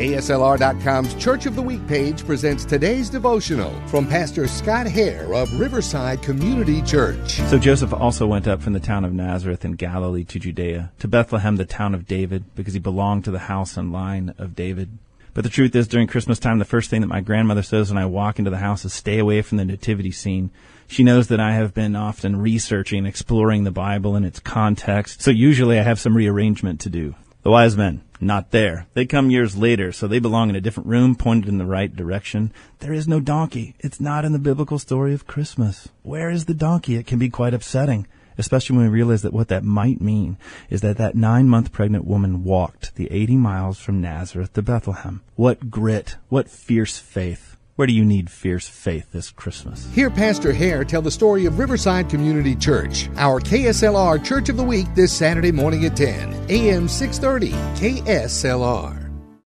KSLR.com's Church of the Week page presents today's devotional from Pastor Scott Heare of Riverside Community Church. So Joseph also went up from the town of Nazareth in Galilee to Judea, to Bethlehem, the town of David, because he belonged to the house and line of David. But the truth is, during Christmas time, the first thing that my grandmother says when I walk into the house is stay away from the nativity scene. She knows that I have been often researching, exploring the Bible and its context, so usually I have some rearrangement to do. The wise men, not there. They come years later, so they belong in a different room, pointed in the right direction. There is no donkey. It's not in the biblical story of Christmas. Where is the donkey? It can be quite upsetting, especially when we realize that what that might mean is that that nine month pregnant woman walked the 80 miles from Nazareth to Bethlehem. What grit, what fierce faith. Where do you need fierce faith this Christmas? Hear Pastor Heare tell the story of Riverside Community Church, our KSLR Church of the Week this Saturday morning at 10, AM 630, KSLR.